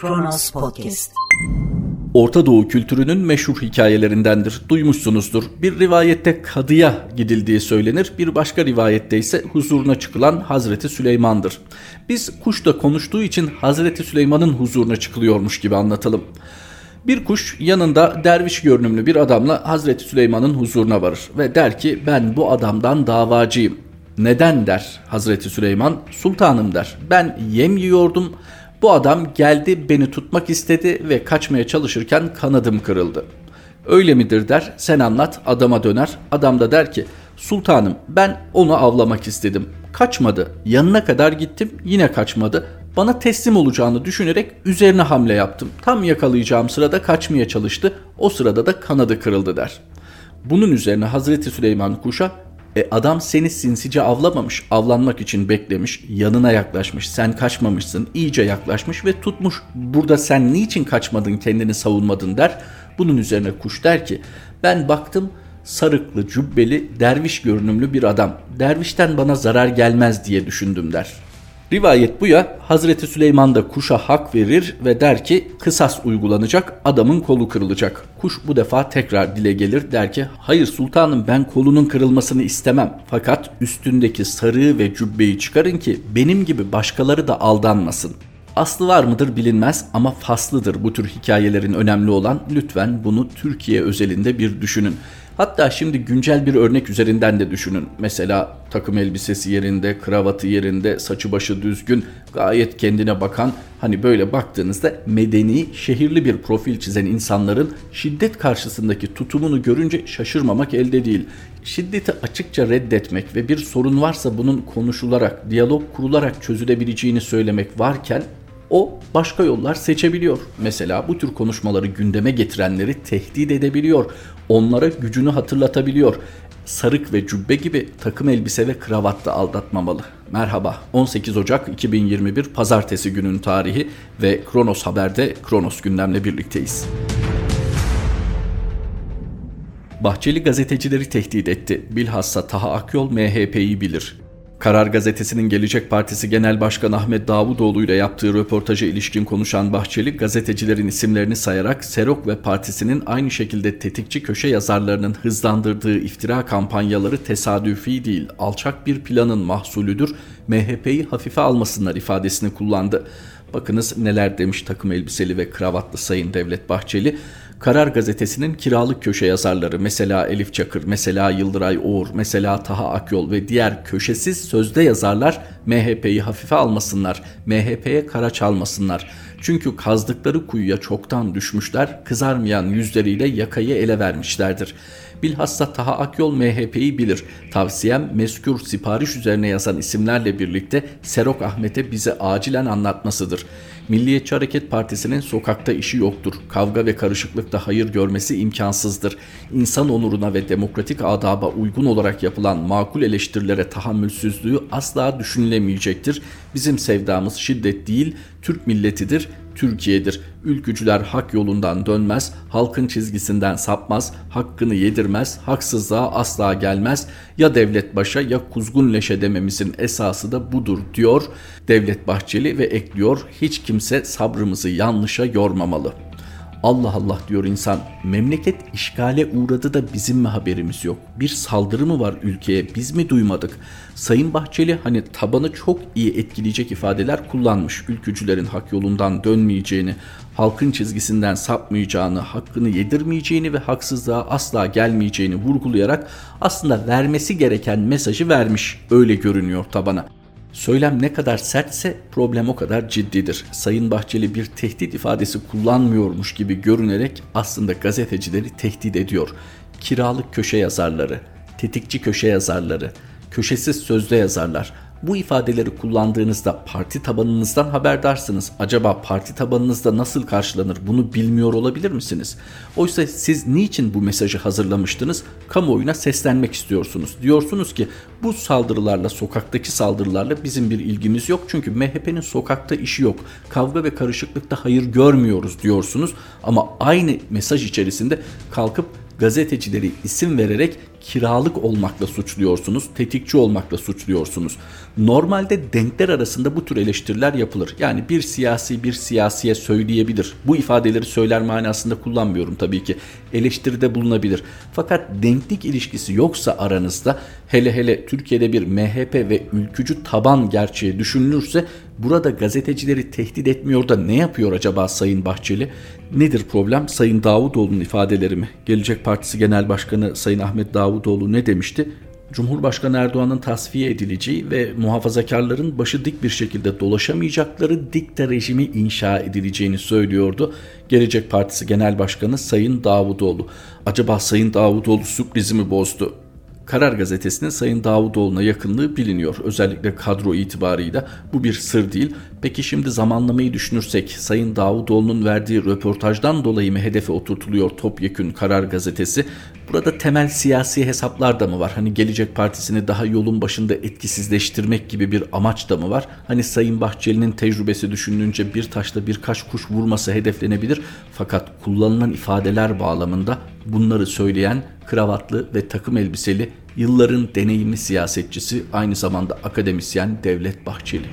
Kronos Podcast. Orta Doğu kültürünün meşhur hikayelerindendir. Duymuşsunuzdur. Bir rivayette kadıya gidildiği söylenir. Bir başka rivayette ise huzuruna çıkılan Hazreti Süleyman'dır. Biz kuşla konuştuğu için Hazreti Süleyman'ın huzuruna çıkılıyormuş gibi anlatalım. Bir kuş yanında derviş görünümlü bir adamla Hazreti Süleyman'ın huzuruna varır ve der ki ben bu adamdan davacıyım. Neden der Hazreti Süleyman? Sultanım der. Ben yem yiyordum. Bu adam geldi beni tutmak istedi ve kaçmaya çalışırken kanadım kırıldı. Öyle midir der sen anlat adama döner. Adam da der ki sultanım ben onu avlamak istedim. Kaçmadı yanına kadar gittim yine kaçmadı. Bana teslim olacağını düşünerek üzerine hamle yaptım. Tam yakalayacağım sırada kaçmaya çalıştı. O sırada da kanadı kırıldı der. Bunun üzerine Hazreti Süleyman kuşa e adam seni sinsice avlamamış, avlanmak için beklemiş, yanına yaklaşmış, sen kaçmamışsın, iyice yaklaşmış ve tutmuş. Burada sen niçin kaçmadın, kendini savunmadın der. Bunun üzerine kuş der ki, ben baktım sarıklı, cübbeli, derviş görünümlü bir adam. Dervişten bana zarar gelmez diye düşündüm der. Rivayet bu ya Hazreti Süleyman da kuşa hak verir ve der ki kısas uygulanacak adamın kolu kırılacak. Kuş bu defa tekrar dile gelir der ki hayır sultanım ben kolunun kırılmasını istemem fakat üstündeki sarığı ve cübbeyi çıkarın ki benim gibi başkaları da aldanmasın. Aslı var mıdır bilinmez ama faslıdır bu tür hikayelerin önemli olan. Lütfen bunu Türkiye özelinde bir düşünün. Hatta şimdi güncel bir örnek üzerinden de düşünün. Mesela takım elbisesi yerinde, kravatı yerinde, saçı başı düzgün, gayet kendine bakan, hani böyle baktığınızda medeni, şehirli bir profil çizen insanların şiddet karşısındaki tutumunu görünce şaşırmamak elde değil. Şiddeti açıkça reddetmek ve bir sorun varsa bunun konuşularak, diyalog kurularak çözülebileceğini söylemek varken o başka yollar seçebiliyor. Mesela bu tür konuşmaları gündeme getirenleri tehdit edebiliyor. Onlara gücünü hatırlatabiliyor. Sarık ve cübbe gibi takım elbise ve kravat da aldatmamalı. Merhaba 18 Ocak 2021 Pazartesi günün tarihi ve Kronos Haber'de Kronos gündemle birlikteyiz. Bahçeli gazetecileri tehdit etti. Bilhassa Taha Akyol MHP'yi bilir. Karar Gazetesi'nin Gelecek Partisi Genel Başkanı Ahmet Davutoğlu ile yaptığı röportaja ilişkin konuşan Bahçeli, gazetecilerin isimlerini sayarak Serok ve partisinin aynı şekilde tetikçi köşe yazarlarının hızlandırdığı iftira kampanyaları tesadüfi değil, alçak bir planın mahsulüdür, MHP'yi hafife almasınlar ifadesini kullandı. Bakınız neler demiş takım elbiseli ve kravatlı Sayın Devlet Bahçeli. Karar Gazetesi'nin kiralık köşe yazarları mesela Elif Çakır, mesela Yıldıray Oğur, mesela Taha Akyol ve diğer köşesiz sözde yazarlar MHP'yi hafife almasınlar, MHP'ye kara çalmasınlar. Çünkü kazdıkları kuyuya çoktan düşmüşler, kızarmayan yüzleriyle yakayı ele vermişlerdir. Bilhassa Taha Akyol MHP'yi bilir. Tavsiyem meskür sipariş üzerine yazan isimlerle birlikte Serok Ahmet'e bize acilen anlatmasıdır. Milliyetçi Hareket Partisi'nin sokakta işi yoktur. Kavga ve karışıklıkta hayır görmesi imkansızdır. İnsan onuruna ve demokratik adaba uygun olarak yapılan makul eleştirilere tahammülsüzlüğü asla düşünülemeyecektir. Bizim sevdamız şiddet değil, Türk milletidir, Türkiye'dir. Ülkücüler hak yolundan dönmez, halkın çizgisinden sapmaz, hakkını yedirmez, haksızlığa asla gelmez. Ya devlet başa ya kuzgun leşe dememizin esası da budur diyor Devlet Bahçeli ve ekliyor hiç kimse sabrımızı yanlışa yormamalı.'' Allah Allah diyor insan. Memleket işgale uğradı da bizim mi haberimiz yok? Bir saldırı mı var ülkeye? Biz mi duymadık? Sayın Bahçeli hani tabanı çok iyi etkileyecek ifadeler kullanmış. Ülkücülerin hak yolundan dönmeyeceğini, halkın çizgisinden sapmayacağını, hakkını yedirmeyeceğini ve haksızlığa asla gelmeyeceğini vurgulayarak aslında vermesi gereken mesajı vermiş. Öyle görünüyor tabana. Söylem ne kadar sertse problem o kadar ciddidir. Sayın Bahçeli bir tehdit ifadesi kullanmıyormuş gibi görünerek aslında gazetecileri tehdit ediyor. Kiralık köşe yazarları, tetikçi köşe yazarları, köşesiz sözde yazarlar bu ifadeleri kullandığınızda parti tabanınızdan haberdarsınız. Acaba parti tabanınızda nasıl karşılanır bunu bilmiyor olabilir misiniz? Oysa siz niçin bu mesajı hazırlamıştınız? Kamuoyuna seslenmek istiyorsunuz. Diyorsunuz ki bu saldırılarla, sokaktaki saldırılarla bizim bir ilgimiz yok. Çünkü MHP'nin sokakta işi yok. Kavga ve karışıklıkta hayır görmüyoruz diyorsunuz. Ama aynı mesaj içerisinde kalkıp gazetecileri isim vererek kiralık olmakla suçluyorsunuz, tetikçi olmakla suçluyorsunuz. Normalde denkler arasında bu tür eleştiriler yapılır. Yani bir siyasi bir siyasiye söyleyebilir. Bu ifadeleri söyler manasında kullanmıyorum tabii ki. Eleştiride bulunabilir. Fakat denklik ilişkisi yoksa aranızda hele hele Türkiye'de bir MHP ve ülkücü taban gerçeği düşünülürse burada gazetecileri tehdit etmiyor da ne yapıyor acaba Sayın Bahçeli? Nedir problem? Sayın Davutoğlu'nun ifadeleri mi? Gelecek Partisi Genel Başkanı Sayın Ahmet Davutoğlu ne demişti? Cumhurbaşkanı Erdoğan'ın tasfiye edileceği ve muhafazakarların başı dik bir şekilde dolaşamayacakları dikte rejimi inşa edileceğini söylüyordu. Gelecek Partisi Genel Başkanı Sayın Davutoğlu. Acaba Sayın Davutoğlu sürprizimi bozdu? Karar Gazetesi'nin Sayın Davutoğlu'na yakınlığı biliniyor. Özellikle kadro itibarıyla bu bir sır değil. Peki şimdi zamanlamayı düşünürsek Sayın Davutoğlu'nun verdiği röportajdan dolayı mı hedefe oturtuluyor topyekün Karar Gazetesi? Burada temel siyasi hesaplar da mı var? Hani Gelecek Partisi'ni daha yolun başında etkisizleştirmek gibi bir amaç da mı var? Hani Sayın Bahçeli'nin tecrübesi düşünülünce bir taşla birkaç kuş vurması hedeflenebilir. Fakat kullanılan ifadeler bağlamında bunları söyleyen kravatlı ve takım elbiseli yılların deneyimli siyasetçisi aynı zamanda akademisyen Devlet Bahçeli.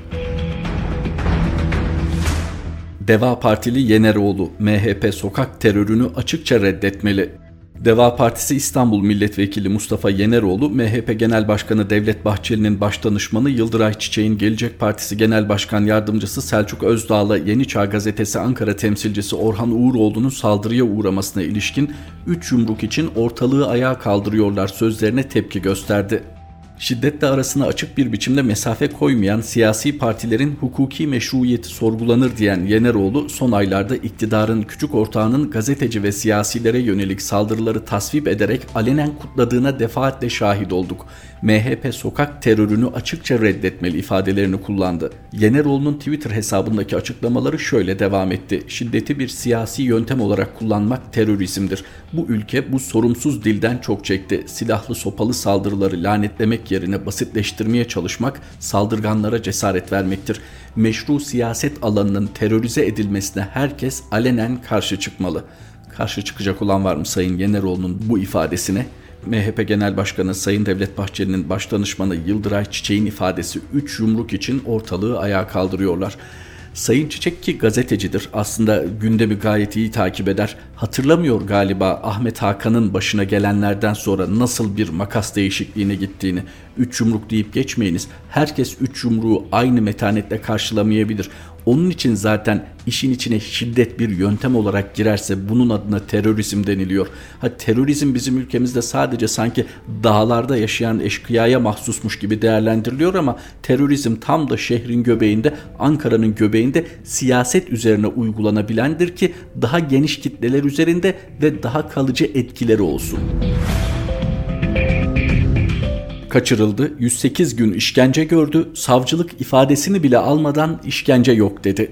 Deva Partili Yeneroğlu MHP sokak terörünü açıkça reddetmeli. Deva Partisi İstanbul Milletvekili Mustafa Yeneroğlu, MHP Genel Başkanı Devlet Bahçeli'nin başdanışmanı Yıldıray Çiçek'in Gelecek Partisi Genel Başkan Yardımcısı Selçuk Özdağ'la Yeni Çağ Gazetesi Ankara temsilcisi Orhan Uğuroğlu'nun saldırıya uğramasına ilişkin 3 yumruk için ortalığı ayağa kaldırıyorlar sözlerine tepki gösterdi şiddetle arasına açık bir biçimde mesafe koymayan siyasi partilerin hukuki meşruiyeti sorgulanır diyen Yeneroğlu son aylarda iktidarın küçük ortağının gazeteci ve siyasilere yönelik saldırıları tasvip ederek alenen kutladığına defaatle şahit olduk. MHP sokak terörünü açıkça reddetmeli ifadelerini kullandı. Yeneroğlu'nun Twitter hesabındaki açıklamaları şöyle devam etti. Şiddeti bir siyasi yöntem olarak kullanmak terörizmdir. Bu ülke bu sorumsuz dilden çok çekti. Silahlı sopalı saldırıları lanetlemek yerine basitleştirmeye çalışmak saldırganlara cesaret vermektir. Meşru siyaset alanının terörize edilmesine herkes alenen karşı çıkmalı. Karşı çıkacak olan var mı Sayın Yeneroğlu'nun bu ifadesine? MHP Genel Başkanı Sayın Devlet Bahçeli'nin başdanışmanı Yıldıray Çiçek'in ifadesi 3 yumruk için ortalığı ayağa kaldırıyorlar. Sayın Çiçek ki gazetecidir. Aslında gündemi gayet iyi takip eder. Hatırlamıyor galiba Ahmet Hakan'ın başına gelenlerden sonra nasıl bir makas değişikliğine gittiğini. Üç yumruk deyip geçmeyiniz. Herkes üç yumruğu aynı metanetle karşılamayabilir. Onun için zaten işin içine şiddet bir yöntem olarak girerse bunun adına terörizm deniliyor. Ha terörizm bizim ülkemizde sadece sanki dağlarda yaşayan eşkıyaya mahsusmuş gibi değerlendiriliyor ama terörizm tam da şehrin göbeğinde, Ankara'nın göbeğinde siyaset üzerine uygulanabilendir ki daha geniş kitleler üzerinde ve daha kalıcı etkileri olsun kaçırıldı, 108 gün işkence gördü, savcılık ifadesini bile almadan işkence yok dedi.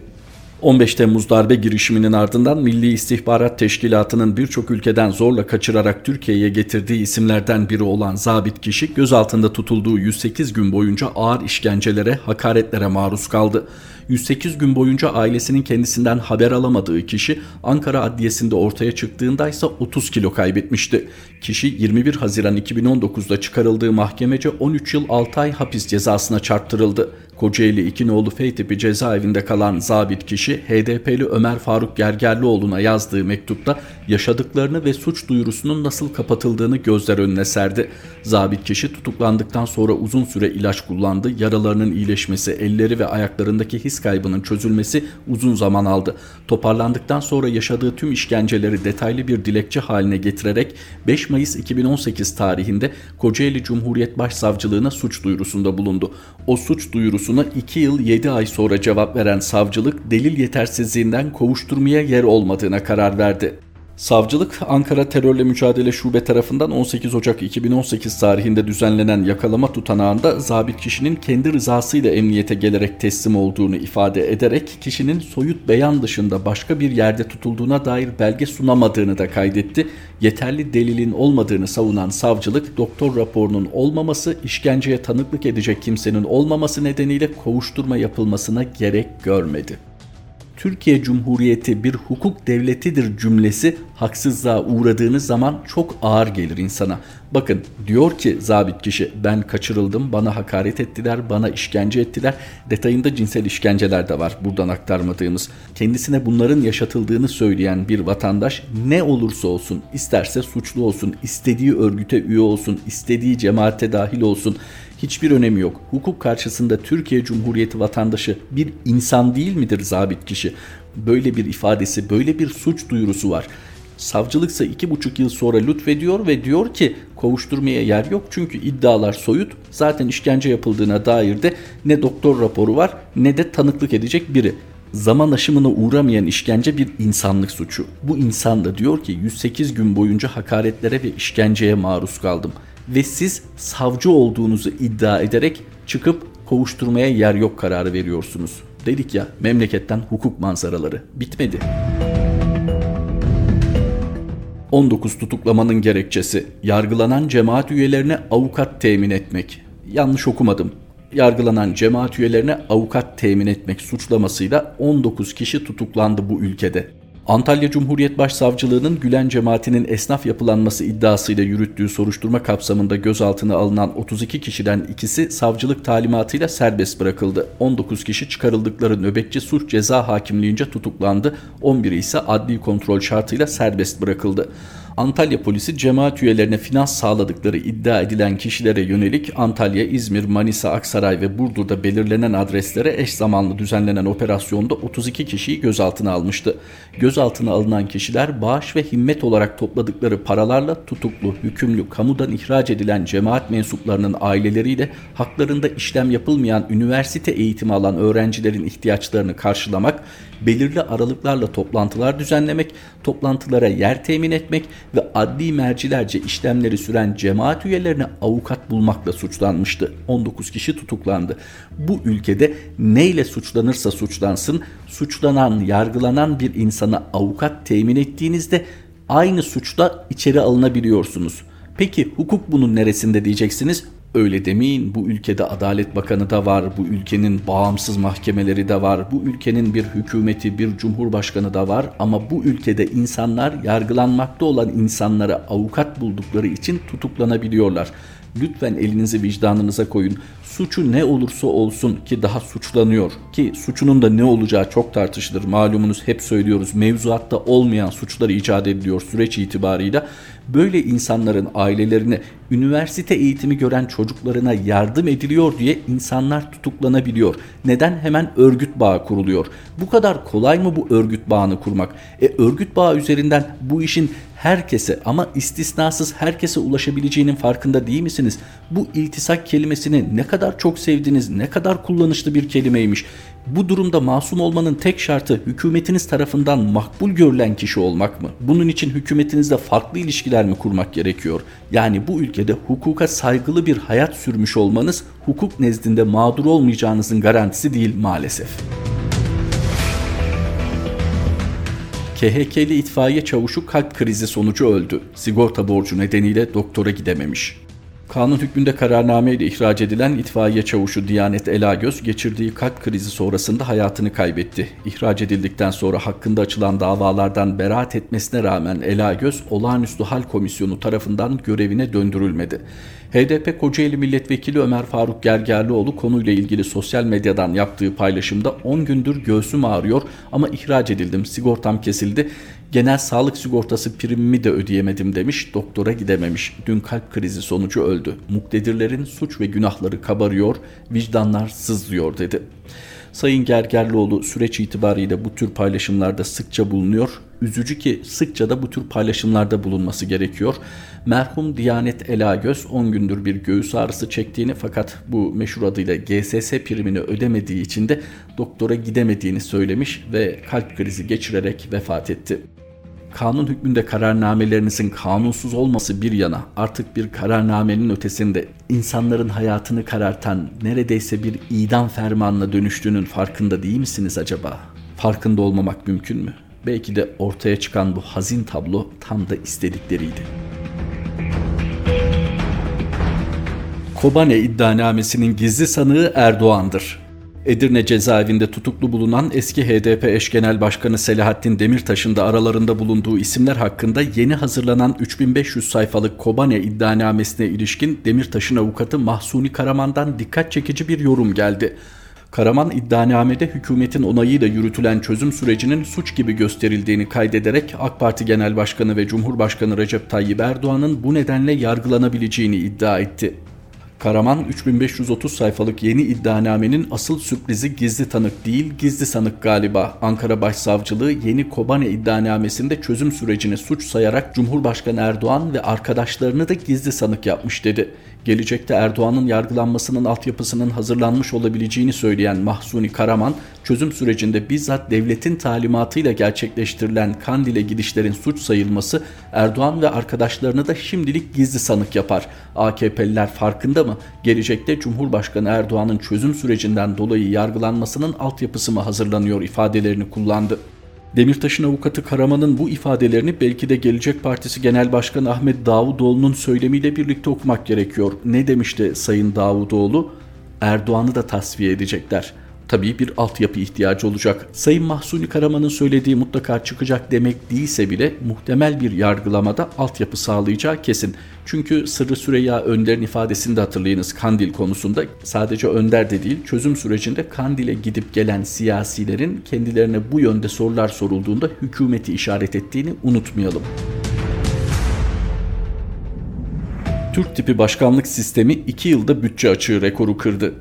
15 Temmuz darbe girişiminin ardından Milli İstihbarat Teşkilatı'nın birçok ülkeden zorla kaçırarak Türkiye'ye getirdiği isimlerden biri olan zabit kişi gözaltında tutulduğu 108 gün boyunca ağır işkencelere, hakaretlere maruz kaldı. 108 gün boyunca ailesinin kendisinden haber alamadığı kişi Ankara Adliyesi'nde ortaya çıktığında ise 30 kilo kaybetmişti. Kişi 21 Haziran 2019'da çıkarıldığı mahkemece 13 yıl 6 ay hapis cezasına çarptırıldı. Kocaeli İkinoğlu F tipi cezaevinde kalan zabit kişi HDP'li Ömer Faruk Gergerlioğlu'na yazdığı mektupta yaşadıklarını ve suç duyurusunun nasıl kapatıldığını gözler önüne serdi. Zabit kişi tutuklandıktan sonra uzun süre ilaç kullandı. Yaralarının iyileşmesi, elleri ve ayaklarındaki his kaybının çözülmesi uzun zaman aldı. Toparlandıktan sonra yaşadığı tüm işkenceleri detaylı bir dilekçe haline getirerek 5 Mayıs 2018 tarihinde Kocaeli Cumhuriyet Başsavcılığına suç duyurusunda bulundu. O suç duyurusuna 2 yıl 7 ay sonra cevap veren savcılık delil yetersizliğinden kovuşturmaya yer olmadığına karar verdi. Savcılık Ankara Terörle Mücadele Şube tarafından 18 Ocak 2018 tarihinde düzenlenen yakalama tutanağında zabit kişinin kendi rızasıyla emniyete gelerek teslim olduğunu ifade ederek kişinin soyut beyan dışında başka bir yerde tutulduğuna dair belge sunamadığını da kaydetti. Yeterli delilin olmadığını savunan savcılık doktor raporunun olmaması, işkenceye tanıklık edecek kimsenin olmaması nedeniyle kovuşturma yapılmasına gerek görmedi. Türkiye Cumhuriyeti bir hukuk devletidir cümlesi haksızlığa uğradığınız zaman çok ağır gelir insana. Bakın diyor ki zabit kişi ben kaçırıldım bana hakaret ettiler bana işkence ettiler. Detayında cinsel işkenceler de var buradan aktarmadığımız. Kendisine bunların yaşatıldığını söyleyen bir vatandaş ne olursa olsun isterse suçlu olsun istediği örgüte üye olsun istediği cemaate dahil olsun hiçbir önemi yok. Hukuk karşısında Türkiye Cumhuriyeti vatandaşı bir insan değil midir zabit kişi? Böyle bir ifadesi, böyle bir suç duyurusu var. Savcılıksa iki buçuk yıl sonra lütfediyor ve diyor ki kovuşturmaya yer yok çünkü iddialar soyut. Zaten işkence yapıldığına dair de ne doktor raporu var ne de tanıklık edecek biri. Zaman aşımına uğramayan işkence bir insanlık suçu. Bu insan da diyor ki 108 gün boyunca hakaretlere ve işkenceye maruz kaldım ve siz savcı olduğunuzu iddia ederek çıkıp kovuşturmaya yer yok kararı veriyorsunuz. Dedik ya memleketten hukuk manzaraları bitmedi. 19 tutuklamanın gerekçesi yargılanan cemaat üyelerine avukat temin etmek. Yanlış okumadım. Yargılanan cemaat üyelerine avukat temin etmek suçlamasıyla 19 kişi tutuklandı bu ülkede. Antalya Cumhuriyet Başsavcılığı'nın Gülen cemaatinin esnaf yapılanması iddiasıyla yürüttüğü soruşturma kapsamında gözaltına alınan 32 kişiden ikisi savcılık talimatıyla serbest bırakıldı. 19 kişi çıkarıldıkları nöbetçi suç ceza hakimliğince tutuklandı. 11'i ise adli kontrol şartıyla serbest bırakıldı. Antalya polisi cemaat üyelerine finans sağladıkları iddia edilen kişilere yönelik Antalya, İzmir, Manisa, Aksaray ve Burdur'da belirlenen adreslere eş zamanlı düzenlenen operasyonda 32 kişiyi gözaltına almıştı. Gözaltına alınan kişiler bağış ve himmet olarak topladıkları paralarla tutuklu, hükümlü, kamudan ihraç edilen cemaat mensuplarının aileleriyle haklarında işlem yapılmayan üniversite eğitimi alan öğrencilerin ihtiyaçlarını karşılamak, belirli aralıklarla toplantılar düzenlemek, toplantılara yer temin etmek ve adli mercilerce işlemleri süren cemaat üyelerine avukat bulmakla suçlanmıştı. 19 kişi tutuklandı. Bu ülkede neyle suçlanırsa suçlansın, suçlanan, yargılanan bir insana avukat temin ettiğinizde aynı suçla içeri alınabiliyorsunuz. Peki hukuk bunun neresinde diyeceksiniz? Öyle demeyin bu ülkede Adalet Bakanı da var, bu ülkenin bağımsız mahkemeleri de var, bu ülkenin bir hükümeti, bir cumhurbaşkanı da var ama bu ülkede insanlar yargılanmakta olan insanlara avukat buldukları için tutuklanabiliyorlar. Lütfen elinizi vicdanınıza koyun. Suçu ne olursa olsun ki daha suçlanıyor ki suçunun da ne olacağı çok tartışılır. Malumunuz hep söylüyoruz mevzuatta olmayan suçlar icat ediliyor süreç itibarıyla. Böyle insanların ailelerine üniversite eğitimi gören çocuklarına yardım ediliyor diye insanlar tutuklanabiliyor. Neden hemen örgüt bağı kuruluyor? Bu kadar kolay mı bu örgüt bağını kurmak? E örgüt bağı üzerinden bu işin herkese ama istisnasız herkese ulaşabileceğinin farkında değil misiniz? Bu iltisak kelimesini ne kadar çok sevdiniz, ne kadar kullanışlı bir kelimeymiş. Bu durumda masum olmanın tek şartı hükümetiniz tarafından makbul görülen kişi olmak mı? Bunun için hükümetinizle farklı ilişkiler mi kurmak gerekiyor? Yani bu ülkede hukuka saygılı bir hayat sürmüş olmanız hukuk nezdinde mağdur olmayacağınızın garantisi değil maalesef. KHK'li itfaiye çavuşu kalp krizi sonucu öldü. Sigorta borcu nedeniyle doktora gidememiş. Kanun hükmünde kararname ile ihraç edilen itfaiye çavuşu Diyanet Elagöz geçirdiği kalp krizi sonrasında hayatını kaybetti. İhraç edildikten sonra hakkında açılan davalardan beraat etmesine rağmen Elagöz olağanüstü hal komisyonu tarafından görevine döndürülmedi. HDP Kocaeli Milletvekili Ömer Faruk Gergerlioğlu konuyla ilgili sosyal medyadan yaptığı paylaşımda 10 gündür göğsüm ağrıyor ama ihraç edildim, sigortam kesildi. Genel sağlık sigortası primimi de ödeyemedim demiş, doktora gidememiş. Dün kalp krizi sonucu öldü. Muktedirlerin suç ve günahları kabarıyor, vicdanlar sızlıyor dedi. Sayın Gergerlioğlu süreç itibariyle bu tür paylaşımlarda sıkça bulunuyor. Üzücü ki sıkça da bu tür paylaşımlarda bulunması gerekiyor. Merhum Diyanet Elagöz 10 gündür bir göğüs ağrısı çektiğini fakat bu meşhur adıyla GSS primini ödemediği için de doktora gidemediğini söylemiş ve kalp krizi geçirerek vefat etti kanun hükmünde kararnamelerinizin kanunsuz olması bir yana artık bir kararnamenin ötesinde insanların hayatını karartan neredeyse bir idam fermanına dönüştüğünün farkında değil misiniz acaba? Farkında olmamak mümkün mü? Belki de ortaya çıkan bu hazin tablo tam da istedikleriydi. Kobane iddianamesinin gizli sanığı Erdoğan'dır. Edirne cezaevinde tutuklu bulunan eski HDP eş genel başkanı Selahattin Demirtaş'ın da aralarında bulunduğu isimler hakkında yeni hazırlanan 3500 sayfalık Kobane iddianamesine ilişkin Demirtaş'ın avukatı Mahsuni Karaman'dan dikkat çekici bir yorum geldi. Karaman iddianamede hükümetin onayıyla yürütülen çözüm sürecinin suç gibi gösterildiğini kaydederek AK Parti Genel Başkanı ve Cumhurbaşkanı Recep Tayyip Erdoğan'ın bu nedenle yargılanabileceğini iddia etti. Karaman 3530 sayfalık yeni iddianamenin asıl sürprizi gizli tanık değil gizli sanık galiba. Ankara Başsavcılığı yeni Kobane iddianamesinde çözüm sürecini suç sayarak Cumhurbaşkanı Erdoğan ve arkadaşlarını da gizli sanık yapmış dedi gelecekte Erdoğan'ın yargılanmasının altyapısının hazırlanmış olabileceğini söyleyen Mahsuni Karaman, çözüm sürecinde bizzat devletin talimatıyla gerçekleştirilen Kandil'e gidişlerin suç sayılması Erdoğan ve arkadaşlarını da şimdilik gizli sanık yapar. AKP'liler farkında mı? Gelecekte Cumhurbaşkanı Erdoğan'ın çözüm sürecinden dolayı yargılanmasının altyapısı mı hazırlanıyor ifadelerini kullandı. Demirtaş'ın avukatı Karaman'ın bu ifadelerini belki de Gelecek Partisi Genel Başkanı Ahmet Davutoğlu'nun söylemiyle birlikte okumak gerekiyor. Ne demişti Sayın Davutoğlu? Erdoğan'ı da tasfiye edecekler.'' Tabii bir altyapı ihtiyacı olacak. Sayın Mahsuni Karaman'ın söylediği mutlaka çıkacak demek değilse bile muhtemel bir yargılamada altyapı sağlayacağı kesin. Çünkü Sırrı Süreyya Önder'in ifadesini de hatırlayınız Kandil konusunda. Sadece Önder de değil çözüm sürecinde Kandil'e gidip gelen siyasilerin kendilerine bu yönde sorular sorulduğunda hükümeti işaret ettiğini unutmayalım. Türk tipi başkanlık sistemi 2 yılda bütçe açığı rekoru kırdı.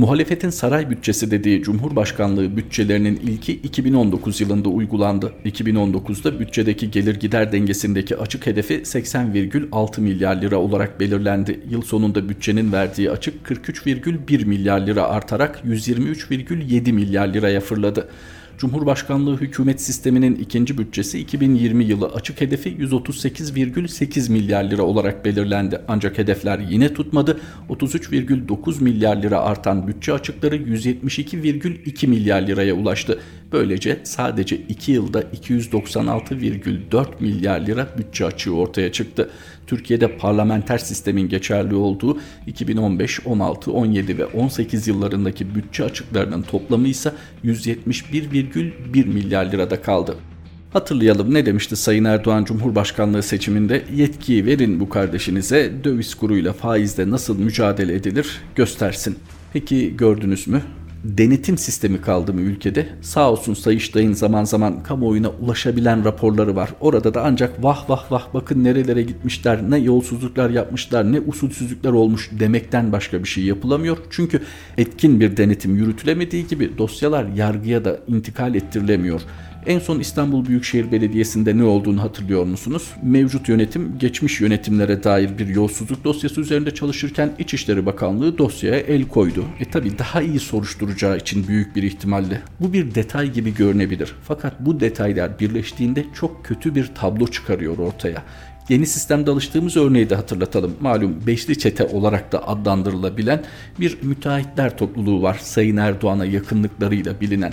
Muhalefetin saray bütçesi dediği Cumhurbaşkanlığı bütçelerinin ilki 2019 yılında uygulandı. 2019'da bütçedeki gelir gider dengesindeki açık hedefi 80,6 milyar lira olarak belirlendi. Yıl sonunda bütçenin verdiği açık 43,1 milyar lira artarak 123,7 milyar liraya fırladı. Cumhurbaşkanlığı hükümet sisteminin ikinci bütçesi 2020 yılı açık hedefi 138,8 milyar lira olarak belirlendi. Ancak hedefler yine tutmadı. 33,9 milyar lira artan bütçe açıkları 172,2 milyar liraya ulaştı. Böylece sadece 2 yılda 296,4 milyar lira bütçe açığı ortaya çıktı. Türkiye'de parlamenter sistemin geçerli olduğu 2015, 16, 17 ve 18 yıllarındaki bütçe açıklarının toplamı ise 171,1 milyar lirada kaldı. Hatırlayalım ne demişti Sayın Erdoğan Cumhurbaşkanlığı seçiminde yetkiyi verin bu kardeşinize döviz kuruyla faizle nasıl mücadele edilir göstersin. Peki gördünüz mü? Denetim sistemi kaldı mı ülkede? Sağ olsun Sayıştay'ın zaman zaman kamuoyuna ulaşabilen raporları var. Orada da ancak vah vah vah bakın nerelere gitmişler, ne yolsuzluklar yapmışlar, ne usulsüzlükler olmuş demekten başka bir şey yapılamıyor. Çünkü etkin bir denetim yürütülemediği gibi dosyalar yargıya da intikal ettirilemiyor. En son İstanbul Büyükşehir Belediyesi'nde ne olduğunu hatırlıyor musunuz? Mevcut yönetim geçmiş yönetimlere dair bir yolsuzluk dosyası üzerinde çalışırken İçişleri Bakanlığı dosyaya el koydu. E tabi daha iyi soruşturacağı için büyük bir ihtimalle. Bu bir detay gibi görünebilir. Fakat bu detaylar birleştiğinde çok kötü bir tablo çıkarıyor ortaya. Yeni sistemde alıştığımız örneği de hatırlatalım. Malum beşli çete olarak da adlandırılabilen bir müteahhitler topluluğu var Sayın Erdoğan'a yakınlıklarıyla bilinen.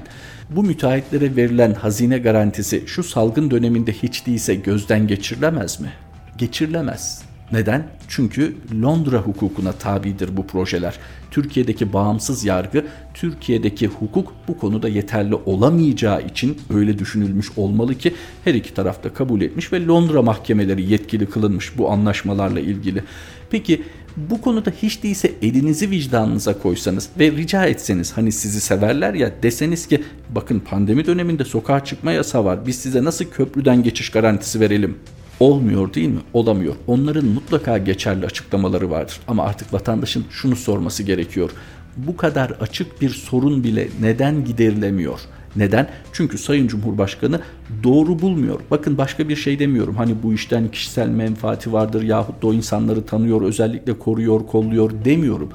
Bu müteahhitlere verilen hazine garantisi şu salgın döneminde hiç değilse gözden geçirilemez mi? Geçirilemez. Neden? Çünkü Londra hukukuna tabidir bu projeler. Türkiye'deki bağımsız yargı, Türkiye'deki hukuk bu konuda yeterli olamayacağı için öyle düşünülmüş olmalı ki her iki tarafta kabul etmiş ve Londra mahkemeleri yetkili kılınmış bu anlaşmalarla ilgili. Peki bu konuda hiç değilse elinizi vicdanınıza koysanız ve rica etseniz hani sizi severler ya deseniz ki bakın pandemi döneminde sokağa çıkma yasağı var biz size nasıl köprüden geçiş garantisi verelim Olmuyor değil mi? Olamıyor. Onların mutlaka geçerli açıklamaları vardır. Ama artık vatandaşın şunu sorması gerekiyor. Bu kadar açık bir sorun bile neden giderilemiyor? Neden? Çünkü Sayın Cumhurbaşkanı doğru bulmuyor. Bakın başka bir şey demiyorum. Hani bu işten kişisel menfaati vardır yahut da o insanları tanıyor, özellikle koruyor, kolluyor demiyorum.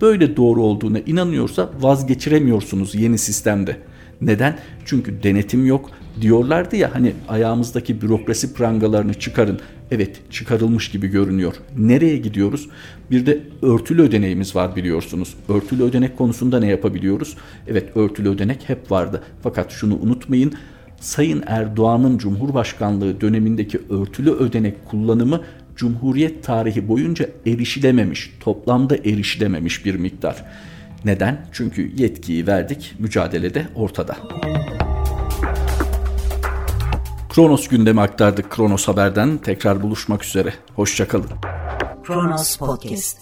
Böyle doğru olduğuna inanıyorsa vazgeçiremiyorsunuz yeni sistemde. Neden? Çünkü denetim yok. Diyorlardı ya hani ayağımızdaki bürokrasi prangalarını çıkarın. Evet çıkarılmış gibi görünüyor. Nereye gidiyoruz? Bir de örtülü ödeneğimiz var biliyorsunuz. Örtülü ödenek konusunda ne yapabiliyoruz? Evet örtülü ödenek hep vardı. Fakat şunu unutmayın. Sayın Erdoğan'ın Cumhurbaşkanlığı dönemindeki örtülü ödenek kullanımı Cumhuriyet tarihi boyunca erişilememiş, toplamda erişilememiş bir miktar. Neden? Çünkü yetkiyi verdik, mücadelede ortada. Kronos gündemi aktardık Kronos Haber'den. Tekrar buluşmak üzere. Hoşçakalın. Kronos Podcast